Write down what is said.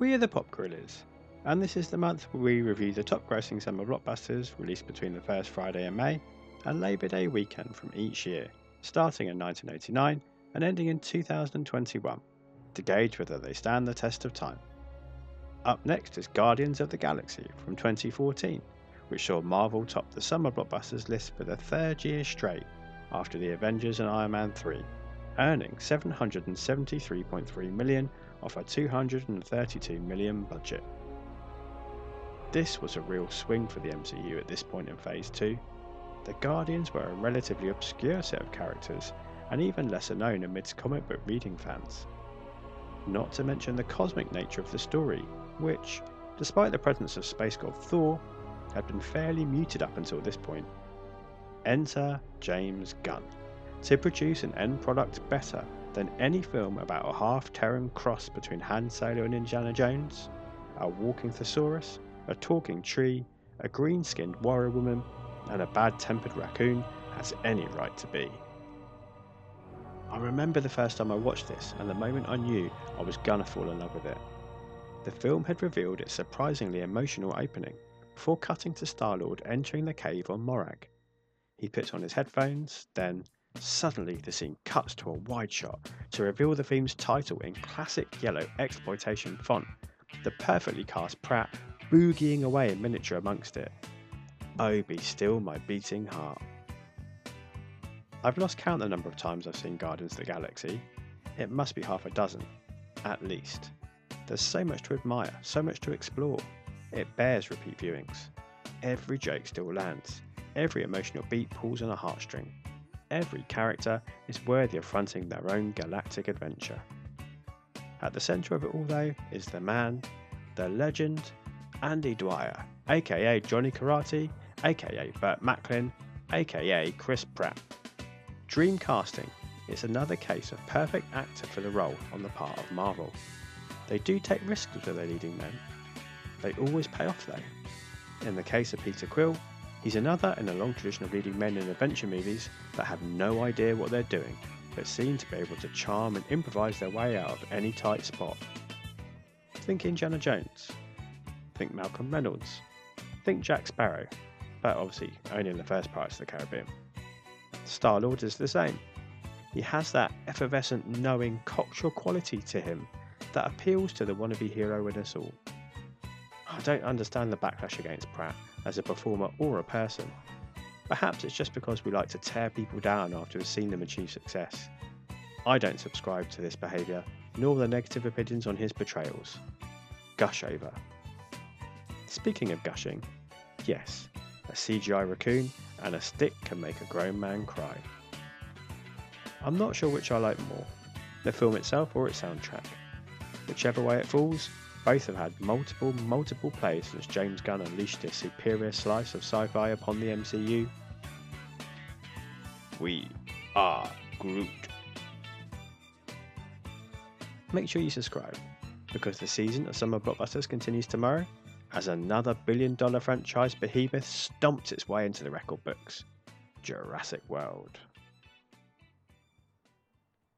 We are the Pop Gorillas, and this is the month where we review the top grossing summer blockbusters released between the first Friday in May and Labor Day weekend from each year, starting in 1989 and ending in 2021, to gauge whether they stand the test of time. Up next is Guardians of the Galaxy from 2014, which saw Marvel top the summer blockbusters list for the third year straight after the Avengers and Iron Man 3, earning 773.3 million off a 232 million budget. This was a real swing for the MCU at this point in Phase 2. The Guardians were a relatively obscure set of characters and even lesser known amidst comic book reading fans. Not to mention the cosmic nature of the story, which, despite the presence of space god Thor, had been fairly muted up until this point. Enter James Gunn to produce an end product better than any film about a half Terran cross between Han Solo and Indiana Jones, a walking thesaurus, a talking tree, a green skinned warrior woman, and a bad tempered raccoon has any right to be. I remember the first time I watched this and the moment I knew I was gonna fall in love with it. The film had revealed its surprisingly emotional opening before cutting to Star Lord entering the cave on Morag. He puts on his headphones, then Suddenly, the scene cuts to a wide shot to reveal the film's title in classic yellow exploitation font, the perfectly cast Pratt boogieing away in miniature amongst it. Oh, be still my beating heart. I've lost count the number of times I've seen Guardians of the Galaxy. It must be half a dozen, at least. There's so much to admire, so much to explore. It bears repeat viewings. Every joke still lands, every emotional beat pulls on a heartstring, every character is worthy of fronting their own galactic adventure. At the centre of it all, though, is the man, the legend, Andy Dwyer, aka Johnny Karate, aka Burt Macklin, aka Chris Pratt. Dream casting is another case of perfect actor for the role on the part of Marvel. They do take risks with their leading men. They always pay off though. In the case of Peter Quill, He's another in a long tradition of leading men in adventure movies that have no idea what they're doing, but seem to be able to charm and improvise their way out of any tight spot. Think Indiana Jones. Think Malcolm Reynolds. Think Jack Sparrow, but obviously only in the first Pirates of the Caribbean. Star Lord is the same. He has that effervescent, knowing, cocksure quality to him that appeals to the wannabe hero in us all. I don't understand the backlash against Pratt as a performer or a person. Perhaps it's just because we like to tear people down after we've seen them achieve success. I don't subscribe to this behaviour, nor the negative opinions on his portrayals. Gush over. Speaking of gushing, yes, a CGI raccoon and a stick can make a grown man cry. I'm not sure which I like more, the film itself or its soundtrack. Whichever way it falls, both have had multiple, multiple plays since James Gunn unleashed his superior slice of sci fi upon the MCU. We are Groot. Make sure you subscribe, because the season of Summer Blockbusters continues tomorrow as another billion dollar franchise behemoth stomps its way into the record books Jurassic World.